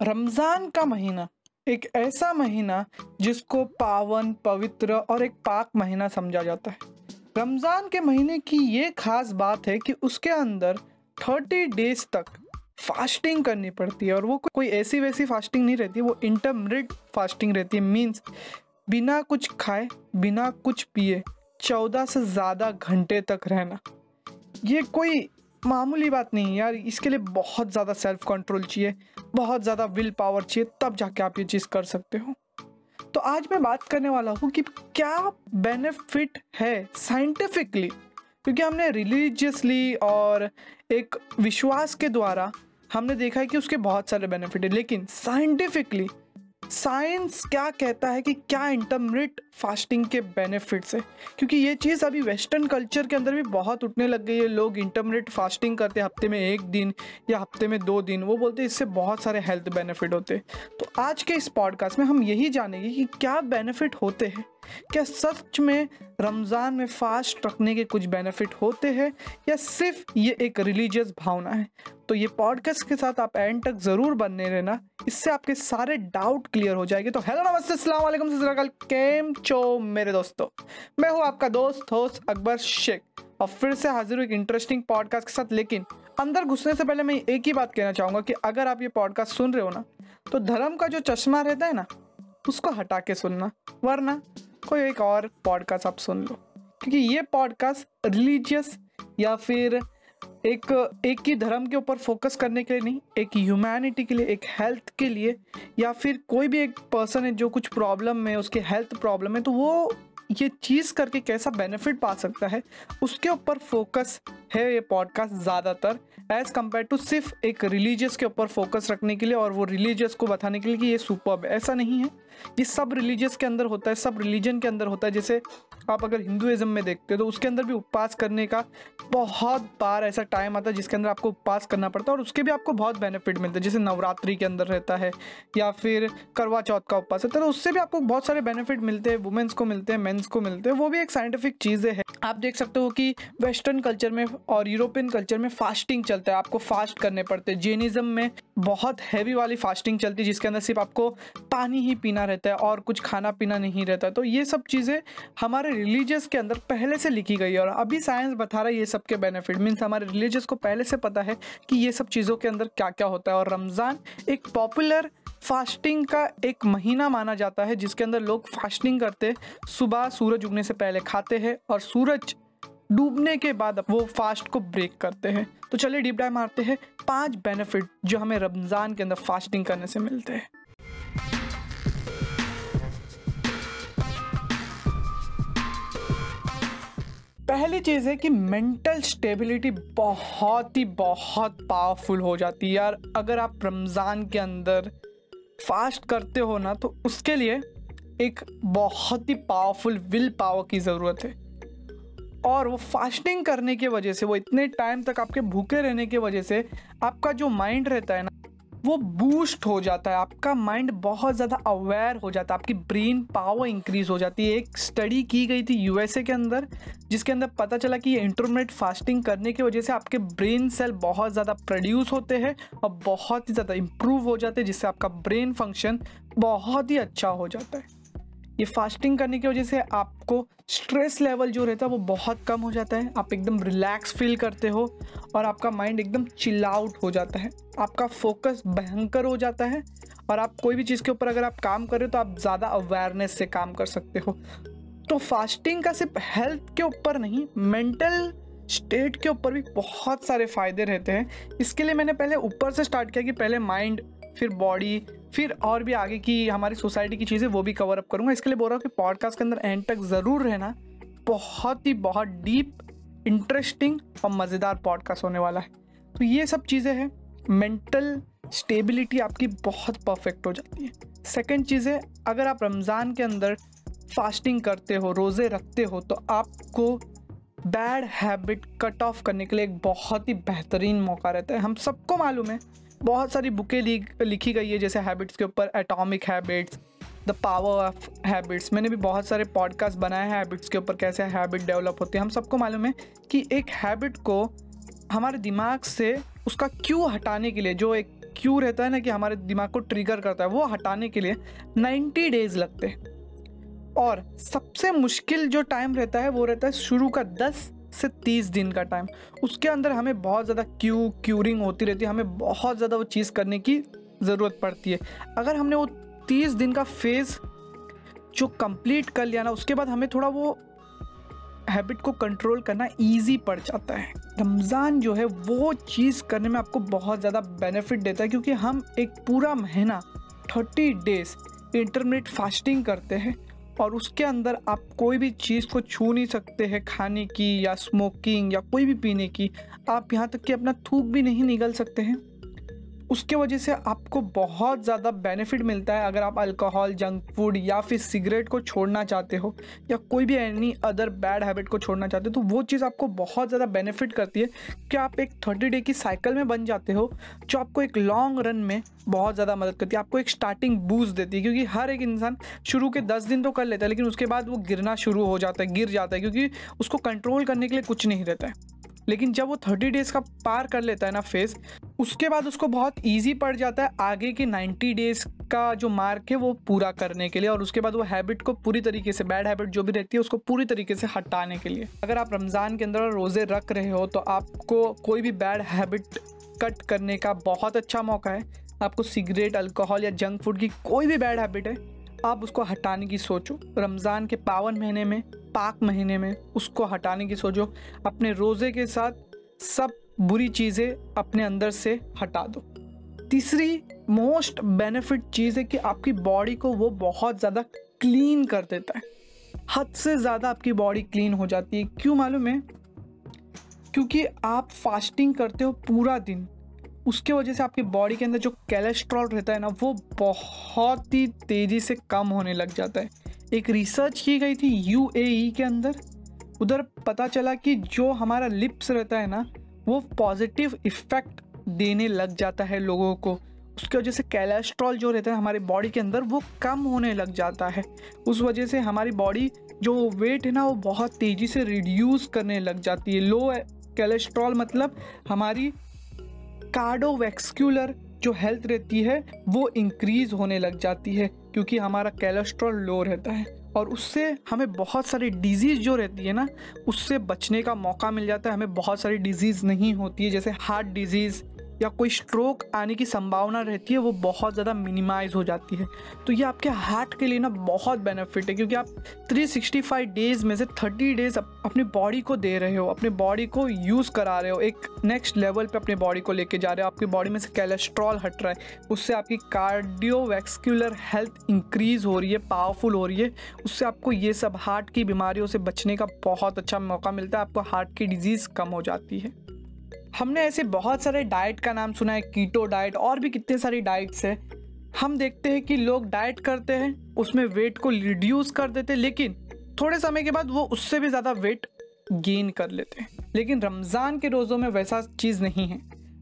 रमज़ान का महीना, एक ऐसा महीना जिसको पावन, पवित्र और एक पाक महीना समझा जाता है। रमज़ान के महीने की ये खास बात है कि उसके अंदर थर्टी डेज़ तक फास्टिंग करनी पड़ती है और वो कोई ऐसी वैसी फास्टिंग नहीं रहती, वो इंटरमिट फास्टिंग रहती है। मीन्स बिना कुछ खाए, बिना कुछ पिए, चौदह से ज़्यादा घंटे तक रहना। ये कोई मामूली बात नहीं यार, इसके लिए बहुत ज़्यादा सेल्फ कंट्रोल चाहिए, बहुत ज़्यादा विल पावर चाहिए, तब जाके आप ये चीज़ कर सकते हो। तो आज मैं बात करने वाला हूँ कि क्या बेनिफिट है साइंटिफिकली क्योंकि हमने रिलीजियसली और एक विश्वास के द्वारा हमने देखा है कि उसके बहुत सारे बेनिफिट है, लेकिन साइंटिफिकली साइंस क्या कहता है कि क्या इंटरमिट फास्टिंग के बेनिफिट्स है? क्योंकि ये चीज़ अभी वेस्टर्न कल्चर के अंदर भी बहुत उठने लग गई है। लोग इंटरमिट फास्टिंग करते हैं हफ़्ते में एक दिन या हफ़्ते में दो दिन। वो बोलते हैं इससे बहुत सारे हेल्थ बेनिफिट होते हैं। तो आज के इस पॉडकास्ट में हम यही जानेंगे कि क्या बेनिफिट होते हैं। क्या सच में रमज़ान में फास्ट रखने के कुछ बेनिफिट होते हैं या सिर्फ़ ये एक रिलीजियस भावना है? तो ये पॉडकास्ट के साथ आप एंड तक ज़रूर बनने रहना। इससे आपके सारे डाउट क्लियर हो जाएँगे। तो हेलो नमस्ते अस्सलाम केम चो मेरे दोस्तों? मैं हूँ आपका दोस्त होस्ट अकबर शेख। और फिर से हाजिर हूँ एक इंटरेस्टिंग पॉडकास्ट के साथ। लेकिन अंदर घुसने से पहले मैं एक ही बात कहना चाहूँगा कि अगर आप ये पॉडकास्ट सुन रहे हो ना तो धर्म का जो चश्मा रहता है ना, उसको हटा के सुनना, वरना कोई एक और पॉडकास्ट आप सुन लो। क्योंकि ये पॉडकास्ट रिलीजियस या फिर एक एक ही धर्म के ऊपर फोकस करने के लिए नहीं, एक ह्यूमैनिटी के लिए, एक हेल्थ के लिए, या फिर कोई भी एक पर्सन है जो कुछ प्रॉब्लम है उसके हेल्थ प्रॉब्लम है तो वो ये चीज़ करके कैसा बेनिफिट पा सकता है, उसके ऊपर फोकस है ये पॉडकास्ट ज़्यादातर एज़ कंपेयर टू सिर्फ़ एक रिलीजियस के ऊपर फोकस रखने के लिए और वो रिलीजियस को बताने के लिए कि ये सुपर ऐसा नहीं है। ये सब रिलीजियस के अंदर होता है, सब रिलीजन के अंदर होता है। जैसे आप अगर हिंदुज़म में देखते हो तो उसके अंदर भी उपवास करने का बहुत बार ऐसा टाइम आता है, जिसके अंदर आपको उपवास करना पड़ता है और उसके भी आपको बहुत बेनिफिट मिलते हैं। जैसे नवरात्रि के अंदर रहता है, या फिर करवा चौथ का उपवास है तो उससे भी आपको बहुत सारे बेनिफिट मिलते हैं वुमेंस को मिलते हैं मेन्स को मिलते हैं। वो भी एक साइंटिफिक चीज़ें है। आप देख सकते हो कि वेस्टर्न कल्चर में और यूरोपियन कल्चर में फास्टिंग चलता है, आपको फास्ट करने पड़ते हैं। जेनिज्म में बहुत हैवी वाली फास्टिंग चलती है, जिसके अंदर सिर्फ़ आपको पानी ही पीना रहता है और कुछ खाना पीना नहीं रहता। तो ये सब चीज़ें हमारे रिलीजियस के अंदर पहले से लिखी गई है और अभी साइंस बता रहा है ये सब के बेनिफिट मीन्स हमारे रिलीजियस को पहले से पता है कि ये सब चीज़ों के अंदर क्या क्या होता है। और रमज़ान एक पॉपुलर फास्टिंग का एक महीना माना जाता है, जिसके अंदर लोग फास्टिंग करते सुबह सूरज उगने से पहले खाते हैं और सूरज डूबने के बाद वो फास्ट को ब्रेक करते हैं। तो चलिए डीप डाइव मारते हैं। पाँच बेनिफिट जो हमें रमज़ान के अंदर फास्टिंग करने से मिलते हैं। पहली चीज़ है कि मेंटल स्टेबिलिटी बहुत ही बहुत पावरफुल हो जाती है यार। अगर आप रमज़ान के अंदर फास्ट करते हो ना तो उसके लिए एक बहुत ही पावरफुल विल पावर की ज़रूरत है। और वो फास्टिंग करने की वजह से, वो इतने टाइम तक आपके भूखे रहने की वजह से आपका जो माइंड रहता है ना, वो बूस्ट हो जाता है। आपका माइंड बहुत ज़्यादा अवेयर हो जाता है। आपकी ब्रेन पावर इंक्रीज हो जाती है। एक स्टडी की गई थी यूएसए के अंदर, जिसके अंदर पता चला कि ये इंटरमीडिएट फास्टिंग करने की वजह से आपके ब्रेन सेल बहुत ज़्यादा प्रोड्यूस होते हैं और बहुत ही ज़्यादा इम्प्रूव हो जाते हैं, जिससे आपका ब्रेन फ़ंक्शन बहुत ही अच्छा हो जाता है। ये फास्टिंग करने की वजह से आपको स्ट्रेस लेवल जो रहता है वो बहुत कम हो जाता है। आप एकदम रिलैक्स फील करते हो और आपका माइंड एकदम चिल आउट हो जाता है। आपका फोकस भयंकर हो जाता है और आप कोई भी चीज़ के ऊपर अगर आप काम कर रहे हो तो आप ज़्यादा अवेयरनेस से काम कर सकते हो। तो फास्टिंग का सिर्फ़ हेल्थ के ऊपर नहीं मेंटल स्टेट के ऊपर भी बहुत सारे फ़ायदे रहते हैं। इसके लिए मैंने पहले ऊपर से स्टार्ट किया कि पहले माइंड फिर बॉडी फिर और भी आगे की हमारी सोसाइटी की चीज़ें, वो भी कवर अप करूँगा। इसके लिए बोल रहा हूँ कि पॉडकास्ट के अंदर एंड तक ज़रूर रहना। बहुत ही, बहुत डीप इंटरेस्टिंग और मज़ेदार पॉडकास्ट होने वाला है। तो ये सब चीज़ें हैं। मेंटल स्टेबिलिटी आपकी बहुत परफेक्ट हो जाती है। सेकेंड चीज़ है, अगर आप रमज़ान के अंदर फास्टिंग करते हो, रोज़े रखते हो तो आपको बैड हैबिट कट ऑफ़ करने के लिए एक बहुत ही बेहतरीन मौका रहता है। हम सबको मालूम है बहुत सारी बुकें लिखी गई है, जैसे हैबिट्स के ऊपर atomic habits the power of habits मैंने भी बहुत सारे पॉडकास्ट बनाए हैं हैबिट्स के ऊपर, कैसे हैबिट डेवलप होती है। हम सबको मालूम है कि एक हैबिट को हमारे दिमाग से उसका क्यों हटाने के लिए, जो एक क्यू रहता है ना कि हमारे दिमाग को ट्रिगर करता है, वो हटाने के लिए 90 डेज़ लगते हैं। और सबसे मुश्किल जो टाइम रहता है, वो रहता है शुरू का 10 से 30 दिन का टाइम उसके अंदर हमें बहुत ज़्यादा क्यू क्यूरिंग होती रहती है। हमें बहुत ज़्यादा वो चीज़ करने की ज़रूरत पड़ती है। अगर हमने वो 30 दिन का फ़ेज़ जो कंप्लीट कर लिया ना, उसके बाद हमें थोड़ा वो हैबिट को कंट्रोल करना इजी पड़ जाता है। रमज़ान जो है, वो चीज़ करने में आपको बहुत ज़्यादा बेनिफिट देता है, क्योंकि हम एक पूरा महीना थर्टी डेज़ इंटरमीडिएट फास्टिंग करते हैं। और उसके अंदर आप कोई भी चीज़ को छू नहीं सकते हैं खाने की या स्मोकिंग या कोई भी पीने की। आप यहाँ तक कि अपना थूक भी नहीं निगल सकते हैं। उसके वजह से आपको बहुत ज़्यादा बेनिफिट मिलता है अगर आप अल्कोहल जंक फ़ूड या फिर सिगरेट को छोड़ना चाहते हो या कोई भी एनी अदर बैड हैबिट को छोड़ना चाहते हो तो वो चीज़ आपको बहुत ज़्यादा बेनिफिट करती है कि आप एक थर्टी डे की साइकिल में बन जाते हो, जो आपको एक लॉन्ग रन में बहुत ज़्यादा मदद करती है। आपको एक स्टार्टिंग बूस्ट देती है, क्योंकि हर एक इंसान शुरू के दस दिन तो कर लेता है, लेकिन उसके बाद वो गिरना शुरू हो जाता है, गिर जाता है, क्योंकि उसको कंट्रोल करने के लिए कुछ नहीं रहता है। लेकिन जब वो थर्टी डेज़ का पार कर लेता है ना फ़ेज़ उसके बाद उसको बहुत ईजी पड़ जाता है आगे के नाइन्टी डेज़ का जो मार्क है वो पूरा करने के लिए और उसके बाद वो हैबिट को पूरी तरीके से बैड हैबिट जो भी रहती है उसको पूरी तरीके से हटाने के लिए। अगर आप रमज़ान के अंदर रोज़े रख रहे हो तो आपको कोई भी बैड हैबिट कट करने का बहुत अच्छा मौका है। आपको सिगरेट अल्कोहल या जंक फ़ूड की कोई भी बैड हैबिट है आप उसको हटाने की सोचो। रमज़ान के पावन महीने में, पाक महीने में उसको हटाने की सोचो। अपने रोज़े के साथ सब बुरी चीज़ें अपने अंदर से हटा दो। तीसरी मोस्ट बेनिफिट चीज़ है कि आपकी बॉडी को वो बहुत ज़्यादा क्लीन कर देता है। हद से ज़्यादा आपकी बॉडी क्लीन हो जाती है। क्यों मालूम है? क्योंकि आप फास्टिंग करते हो पूरा दिन। उसके वजह से आपकी बॉडी के अंदर जो कैलेस्ट्रॉल रहता है ना, वो बहुत ही तेज़ी से कम होने लग जाता है। एक रिसर्च की गई थी यू e के अंदर। उधर पता चला कि जो हमारा लिप्स रहता है ना, वो पॉजिटिव इफ़ेक्ट देने लग जाता है लोगों को। उसकी वजह से कैलेस्ट्रॉल जो रहता है हमारे बॉडी के अंदर, वो कम होने लग जाता है। उस वजह से हमारी बॉडी जो वेट है ना, वो बहुत तेज़ी से रिड्यूस करने लग जाती है। लो कैलेस्ट्रॉल मतलब हमारी कार्डोवैक्सक्यूलर जो हेल्थ रहती है, वो इंक्रीज होने लग जाती है, क्योंकि हमारा कैलेस्ट्रॉल लो रहता है। और उससे हमें बहुत सारी डिज़ीज़ जो रहती है ना, उससे बचने का मौका मिल जाता है। हमें बहुत सारी डिज़ीज़ नहीं होती है, जैसे हार्ट डिज़ीज़ या कोई स्ट्रोक आने की संभावना रहती है, वो बहुत ज़्यादा मिनिमाइज हो जाती है। तो ये आपके हार्ट के लिए ना बहुत बेनिफिट है, क्योंकि आप 365 डेज़ में से 30 डेज़ अपनी बॉडी को दे रहे हो, अपने बॉडी को यूज़ करा रहे हो, एक नेक्स्ट लेवल पे अपने बॉडी को लेके जा रहे हो, आपकी बॉडी में से कैलेस्ट्रॉल हट रहा है, उससे आपकी कार्डियोवैक्सक्यूलर हेल्थ इंक्रीज़ हो रही है पावरफुल हो रही है, उससे आपको ये सब हार्ट की बीमारियों से बचने का बहुत अच्छा मौका मिलता है, आपको हार्ट की डिज़ीज़ कम हो जाती है। हमने ऐसे बहुत सारे डाइट का नाम सुना है कीटो डाइट और भी कितने सारी डाइट्स है। हम देखते हैं कि लोग डाइट करते हैं, उसमें वेट को रिड्यूस कर देते हैं, लेकिन थोड़े समय के बाद वो उससे भी ज़्यादा वेट गेन कर लेते हैं। लेकिन रमज़ान के रोज़ों में वैसा चीज़ नहीं है।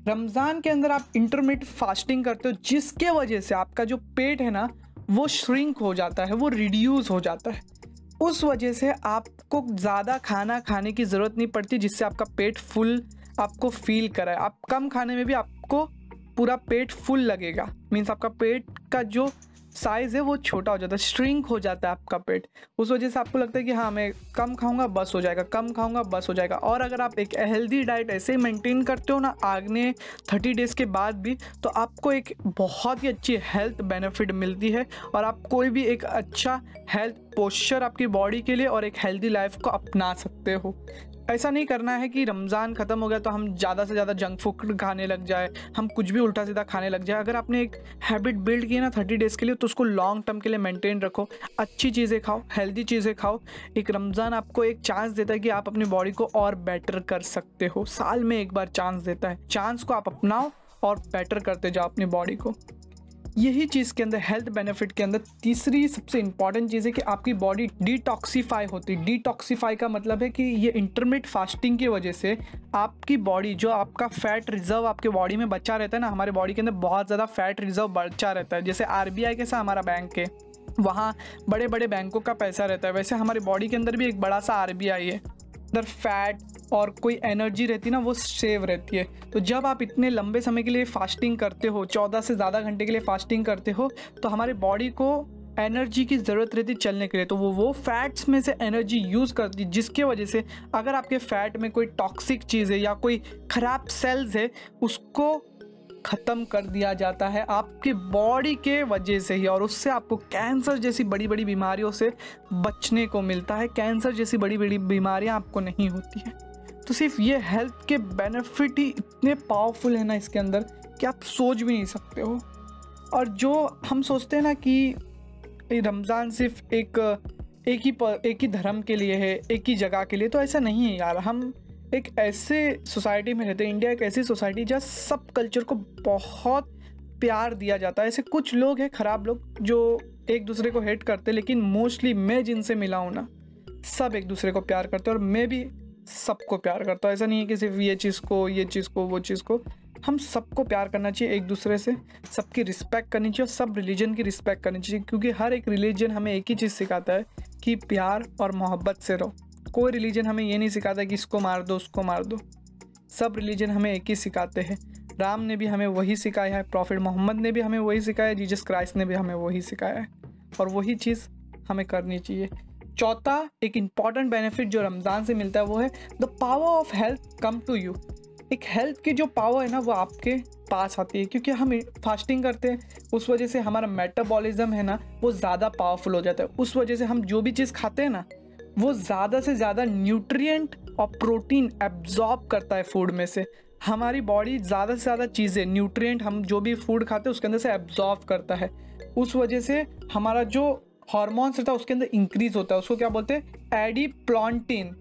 रमज़ान के अंदर आप इंटरमीडिएट फास्टिंग करते हो, जिसके वजह से आपका जो पेट है ना, वो श्रिंक हो जाता है, वो रिड्यूस हो जाता है। उस वजह से आपको ज़्यादा खाना खाने की ज़रूरत नहीं पड़ती, जिससे आपका पेट फुल आपको फील कराए आप कम खाने में भी आपको पूरा पेट फुल लगेगा। मीन्स आपका पेट का जो साइज़ है, वो छोटा हो जाता है श्रिंक हो जाता है आपका पेट। उस वजह से आपको लगता है कि हाँ मैं कम खाऊँगा, बस हो जाएगा। कम खाऊँगा, बस हो जाएगा। और अगर आप एक हेल्दी डाइट ऐसे ही मेंटेन करते हो ना आगने थर्टी डेज़ के बाद भी तो आपको एक बहुत ही अच्छी हेल्थ बेनिफिट मिलती है। और आप कोई भी एक अच्छा हेल्थ पोस्चर आपकी बॉडी के लिए और एक हेल्दी लाइफ को अपना सकते हो। ऐसा नहीं करना है कि रमज़ान ख़त्म हो गया तो हम ज़्यादा से ज़्यादा जंक फ़ूड खाने लग जाए, हम कुछ भी उल्टा सीधा खाने लग जाए। अगर आपने एक हैबिट बिल्ड की है ना थर्टी डेज़ के लिए तो उसको लॉन्ग टर्म के लिए मेंटेन रखो। अच्छी चीज़ें खाओ हेल्दी चीज़ें खाओ। एक रमज़ान आपको एक चांस देता है कि आप अपनी बॉडी को और बेटर कर सकते हो। साल में एक बार चांस देता है। चांस को आप अपनाओ और बेटर करते जाओ अपनी बॉडी को। यही चीज़ के अंदर हेल्थ बेनिफिट के अंदर तीसरी सबसे इंपॉर्टेंट चीज़ है कि आपकी बॉडी डिटॉक्सीफाई होती है। डिटॉक्सीफाई का मतलब है कि ये इंटरमीडिएट फास्टिंग की वजह से आपकी बॉडी जो आपका फैट रिज़र्व आपके बॉडी में बचा रहता है ना, हमारे बॉडी के अंदर बहुत ज़्यादा फैट रिज़र्व बचा रहता है। जैसे आर बी कैसा हमारा बैंक है, वहाँ बड़े बड़े बैंकों का पैसा रहता है। वैसे हमारी बॉडी के अंदर भी एक बड़ा सा आर बी आई है। अंदर फैट और कोई एनर्जी रहती है ना, वो सेव रहती है। तो जब आप इतने लंबे समय के लिए फास्टिंग करते हो, चौदह से ज़्यादा घंटे के लिए फास्टिंग करते हो तो हमारे बॉडी को एनर्जी की ज़रूरत रहती चलने के लिए। तो वो वो फैट्स में से एनर्जी यूज़ करती जिसके वजह से अगर आपके फैट में कोई टॉक्सिक चीज़ है या कोई ख़राब सेल्स है, उसको ख़त्म कर दिया जाता है आपके बॉडी के वजह से ही, और उससे आपको कैंसर जैसी बड़ी बड़ी बीमारियों से बचने को मिलता है। कैंसर जैसी बड़ी बड़ी बीमारियाँ आपको नहीं होती हैं। तो सिर्फ़ ये हेल्थ के बेनिफिट ही इतने पावरफुल है ना इसके अंदर कि आप सोच भी नहीं सकते हो। और जो हम सोचते हैं ना कि रमज़ान सिर्फ़ एक एक ही एक ही धर्म के लिए है, एक ही जगह के लिए तो ऐसा नहीं है यार। हम एक ऐसे सोसाइटी में रहते हैं, इंडिया एक ऐसी सोसाइटी जहाँ सब कल्चर को बहुत प्यार दिया जाता है। ऐसे कुछ लोग हैं, ख़राब लोग, जो एक दूसरे को हेट करते लेकिन मोस्टली मैं जिनसे मिला हूँ ना, सब एक दूसरे को प्यार करते और मैं भी सबको प्यार करता हूँ। ऐसा नहीं है कि सिर्फ़ ये चीज़ को, ये चीज़ को, वो चीज़ को। हम सबको प्यार करना चाहिए एक दूसरे से, सबकी रिस्पेक्ट करनी चाहिए और सब रिलीजन की रिस्पेक्ट करनी चाहिए, क्योंकि हर एक रिलीजन हमें एक ही चीज़ सिखाता है कि प्यार और मोहब्बत से रहो। कोई रिलीजन हमें ये नहीं सिखाता कि इसको मार दो, उसको मार दो। सब रिलीजन हमें एक ही सिखाते हैं। राम ने भी हमें वही सिखाया है, प्रॉफिट मोहम्मद ने भी हमें वही सिखाया है जीजस क्राइस्ट ने भी हमें वही सिखाया है। और वही चीज़ हमें करनी चाहिए। चौथा, एक इंपॉर्टेंट बेनिफिट जो रमज़ान से मिलता है, वो है the power of health come to you एक हेल्थ की जो पावर है ना, वो आपके पास आती है, क्योंकि हम फास्टिंग करते हैं, उस वजह से हमारा मेटाबॉलिज्म है ना, वो ज़्यादा पावरफुल हो जाता है। उस वजह से हम जो भी चीज़ खाते हैं ना वो ज़्यादा से ज़्यादा न्यूट्रिएंट और प्रोटीन एब्जॉर्ब करता है फ़ूड में से। हमारी बॉडी ज़्यादा से ज़्यादा चीज़ें न्यूट्रिएंट हम जो भी फ़ूड खाते हैं, उसके अंदर से एब्जॉर्ब करता है। उस वजह से हमारा जो हॉर्मोन्स रहता है, उसके अंदर इंक्रीज होता है। उसको क्या बोलते हैं? एडी प्लॉन्टीन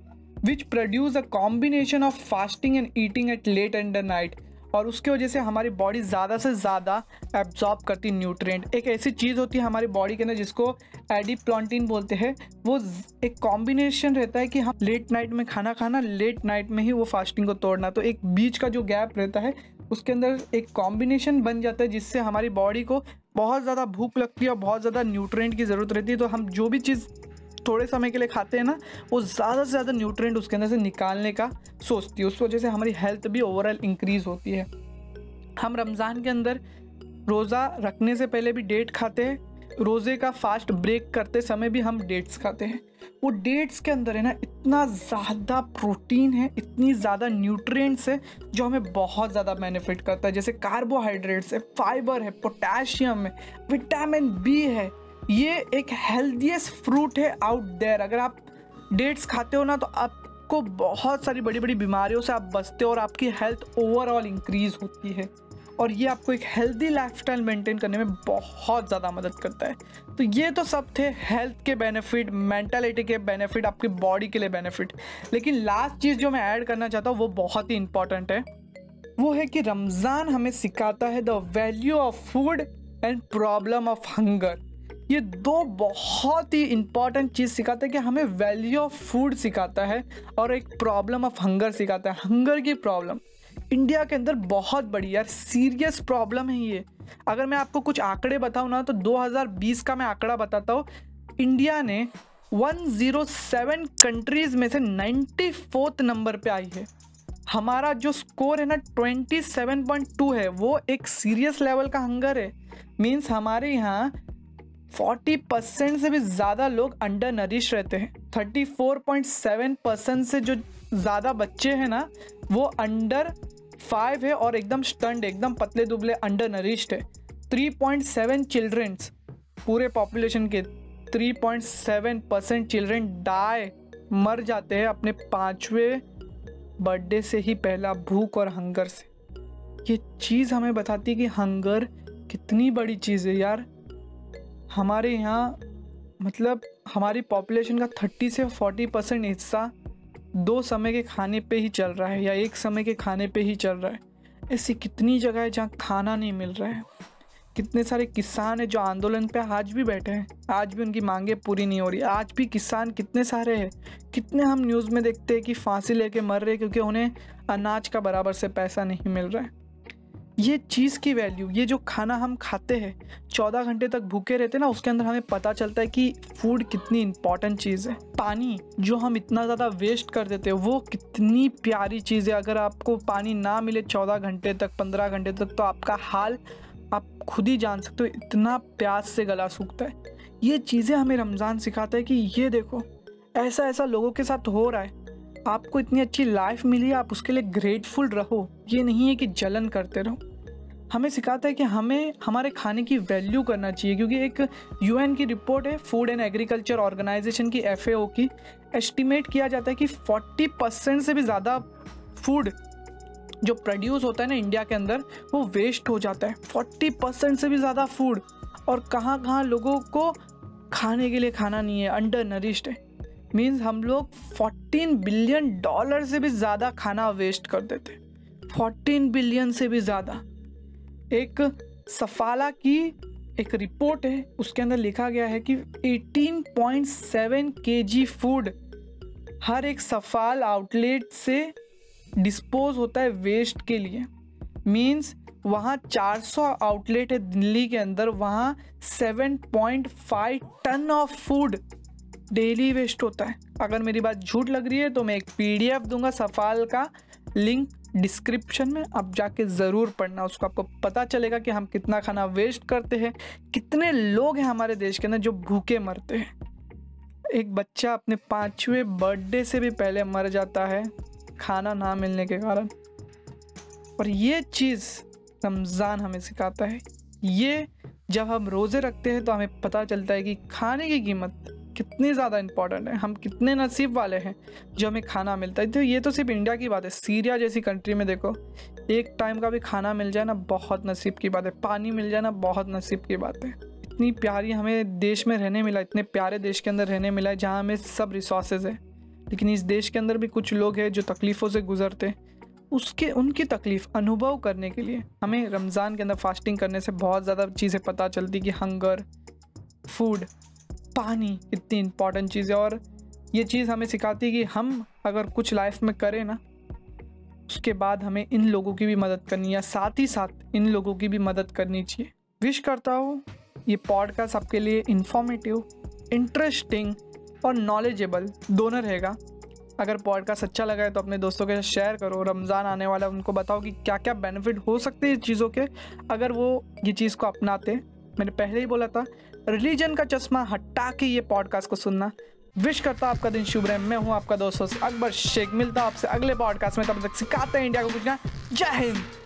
which produce a combination of fasting and eating at late and the night और उसके वजह से हमारी बॉडी ज़्यादा से ज़्यादा एब्जॉर्ब करती न्यूट्रिएंट एक ऐसी चीज़ होती है हमारी बॉडी के अंदर जिसको एडिप्लॉन्टीन बोलते हैं, वो एक कॉम्बिनेशन रहता है कि हम लेट नाइट में खाना खाना लेट नाइट में ही वो फास्टिंग को तोड़ना। तो एक बीच का जो गैप रहता है, उसके अंदर एक कॉम्बिनेशन बन जाता है जिससे हमारी बॉडी को बहुत ज़्यादा भूख लगती है और बहुत ज़्यादा न्यूट्रेंट की ज़रूरत रहती है। तो हम जो भी चीज़ थोड़े समय के लिए खाते हैं ना, वो ज़्यादा से ज़्यादा न्यूट्रेंट उसके अंदर से निकालने का सोचती है। उस वजह से हमारी हेल्थ भी ओवरऑल इंक्रीज़ होती है। हम रमज़ान के अंदर रोज़ा रखने से पहले भी डेट खाते हैं, रोज़े का फास्ट ब्रेक करते समय भी हम डेट्स खाते हैं। वो डेट्स के अंदर है ना, इतना ज़्यादा प्रोटीन है, इतनी ज़्यादा न्यूट्रिएंट्स है, जो हमें बहुत ज़्यादा बेनिफिट करता है। जैसे कार्बोहाइड्रेट्स है फाइबर है पोटेशियम है विटामिन बी है ये एक हेल्दीएस्ट फ्रूट है आउट देयर अगर आप डेट्स खाते हो ना तो आपको बहुत सारी बड़ी बड़ी बीमारियों से आप बचते हो और आपकी हेल्थ ओवरऑल इंक्रीज होती है। और ये आपको एक हेल्दी लाइफस्टाइल मेंटेन करने में बहुत ज़्यादा मदद करता है। तो ये तो सब थे हेल्थ के बेनिफिट मेंटालिटी के बेनिफिट आपकी बॉडी के लिए बेनिफिट लेकिन लास्ट चीज़ जो मैं ऐड करना चाहता हूँ, वो बहुत ही इंपॉर्टेंट है। वो है कि रमज़ान हमें सिखाता है the value of food and problem of hunger ये दो बहुत ही इंपॉर्टेंट चीज़ सिखाता है कि हमें वैल्यू ऑफ़ फ़ूड सिखाता है और एक प्रॉब्लम ऑफ़ हंगर सिखाता है। हंगर की प्रॉब्लम इंडिया के अंदर बहुत बड़ी यार सीरियस प्रॉब्लम है ये। अगर मैं आपको कुछ आंकड़े बताऊँ ना तो 2020 का मैं आंकड़ा बताता हूँ। इंडिया ने 107 कंट्रीज़ में से 94th नंबर पे आई है। हमारा जो स्कोर है ना 27.2 है। वो एक सीरियस लेवल का हंगर है। मीन्स हमारे यहाँ फोर्टी परसेंट से भी ज़्यादा लोग अंडर नरिश रहते हैं। Thirty four point seven percent से जो ज़्यादा बच्चे हैं ना, वो अंडर फाइव है और एकदम स्टंड एकदम पतले दुबले अंडर नरिश्ड है। थ्री पॉइंट सेवन चिल्ड्रेंस पूरे पॉपुलेशन के three point seven percent children die मर जाते हैं अपने पाँचवें बर्थडे से ही पहला भूख और हंगर से। ये चीज़ हमें बताती है कि हंगर कितनी बड़ी चीज़ है यार। हमारे यहाँ मतलब हमारी पॉपुलेशन का थर्टी से फोर्टी परसेंट हिस्सा दो समय के खाने पे ही चल रहा है या एक समय के खाने पे ही चल रहा है। ऐसी कितनी जगह है जहाँ खाना नहीं मिल रहा है? कितने सारे किसान हैं जो आंदोलन पे आज भी बैठे हैं? आज भी उनकी मांगे पूरी नहीं हो रही। आज भी किसान कितने सारे हैं? कितने हम न्यूज़ में देखते हैं कि फांसी लेके मर रहे क्योंकि उन्हें अनाज का बराबर से पैसा नहीं मिल रहा है। ये चीज़ की वैल्यू ये जो खाना हम खाते हैं, चौदह घंटे तक भूखे रहते ना, उसके अंदर हमें पता चलता है कि फ़ूड कितनी इंपॉर्टेंट चीज़ है। पानी, जो हम इतना ज़्यादा वेस्ट कर देते हैं, वो कितनी प्यारी चीज़ है। अगर आपको पानी ना मिले चौदह घंटे तक, पंद्रह घंटे तक तो आपका हाल, आप खुद ही जान सकते हो, इतना प्यास से गला सूखता है। ये चीज़ें हमें रमज़ान सिखाता है कि ये देखो ऐसा ऐसा लोगों के साथ हो रहा है आपको इतनी अच्छी लाइफ मिली, आप उसके लिए ग्रेटफुल रहो। ये नहीं है कि जलन करते रहो। हमें सिखाता है कि हमें, हमारे खाने की वैल्यू करना चाहिए, क्योंकि एक यूएन की रिपोर्ट है फ़ूड एंड एग्रीकल्चर ऑर्गेनाइजेशन की एफ़ की। एस्टिमेट किया जाता है कि 40 परसेंट से भी ज़्यादा फ़ूड जो प्रोड्यूस होता है ना इंडिया के अंदर, वो वेस्ट हो जाता है। 40 परसेंट से भी ज़्यादा फ़ूड और कहाँ कहाँ लोगों को खाने के लिए खाना नहीं है अंडर नरिश्ड है। मीन्स हम लोग 14 बिलियन डॉलर से भी ज़्यादा खाना वेस्ट कर देते। 14 बिलियन से भी ज़्यादा। एक सफाला की एक रिपोर्ट है, उसके अंदर लिखा गया है कि 18.7 केजी फ़ूड हर एक सफाल आउटलेट से डिस्पोज होता है वेस्ट के लिए। मीन्स वहाँ 400 आउटलेट है दिल्ली के अंदर, वहाँ 7.5 ton of food daily waste होता है। अगर मेरी बात झूठ लग रही है तो मैं एक पीडीएफ दूँगा सफाल का। लिंक डिस्क्रिप्शन में आप जाके ज़रूर पढ़ना। उसको आपको पता चलेगा कि हम कितना खाना वेस्ट करते हैं। कितने लोग हैं हमारे देश के अंदर जो भूखे मरते हैं। एक बच्चा अपने पाँचवें बर्थडे से भी पहले मर जाता है, खाना ना मिलने के कारण। और ये चीज़ रमज़ान हमें सिखाता है। ये जब हम रोज़े रखते हैं तो हमें पता चलता है कि खाने की कीमत कितनी ज़्यादा इंपॉर्टेंट है, हम कितने नसीब वाले हैं जो हमें खाना मिलता है। तो ये तो सिर्फ़ इंडिया की बात है सीरिया जैसी कंट्री में देखो, एक टाइम का भी खाना मिल जाए ना, बहुत नसीब की बात है। पानी मिल जाए ना, बहुत नसीब की बात है। इतनी प्यारी हमें देश में रहने मिला, इतने प्यारे देश के अंदर रहने मिला है, जहाँ हमें सब रिसोर्सेज है। लेकिन इस देश के अंदर भी कुछ लोग हैं जो तकलीफ़ों से गुजरते उसके, उनकी तकलीफ़, अनुभव करने के लिए हमें रमज़ान के अंदर फास्टिंग करने से बहुत ज़्यादा चीज़ें पता चलती कि हंगर फ़ूड पानी, इतनी इंपॉर्टेंट चीज़ है। और ये चीज़ हमें सिखाती है कि हम अगर कुछ लाइफ में करें ना, उसके बाद हमें इन लोगों की भी मदद करनी है साथ ही साथ इन लोगों की भी मदद करनी चाहिए। विश करता हूँ, ये पॉडकास्ट आपके लिए इन्फॉर्मेटिव इंटरेस्टिंग और नॉलेजेबल दोनों रहेगा। अगर पॉडकास्ट अच्छा लगा है तो अपने दोस्तों के साथ शेयर करो, रमज़ान आने वाला उनको बताओ कि क्या क्या बेनिफिट हो सकते हैं इस चीज़ों के। अगर वो ये चीज़ को अपनाते मैंने पहले ही बोला था रिलीजन का चश्मा हटा के ये पॉडकास्ट को सुनना। विश करता आपका दिन शुभ रहे। मैं हूँ आपका दोस्त अकबर शेख। मिलता आपसे अगले पॉडकास्ट में। तब तक सिखाते हैं इंडिया को कुछ ना। जय हिंद।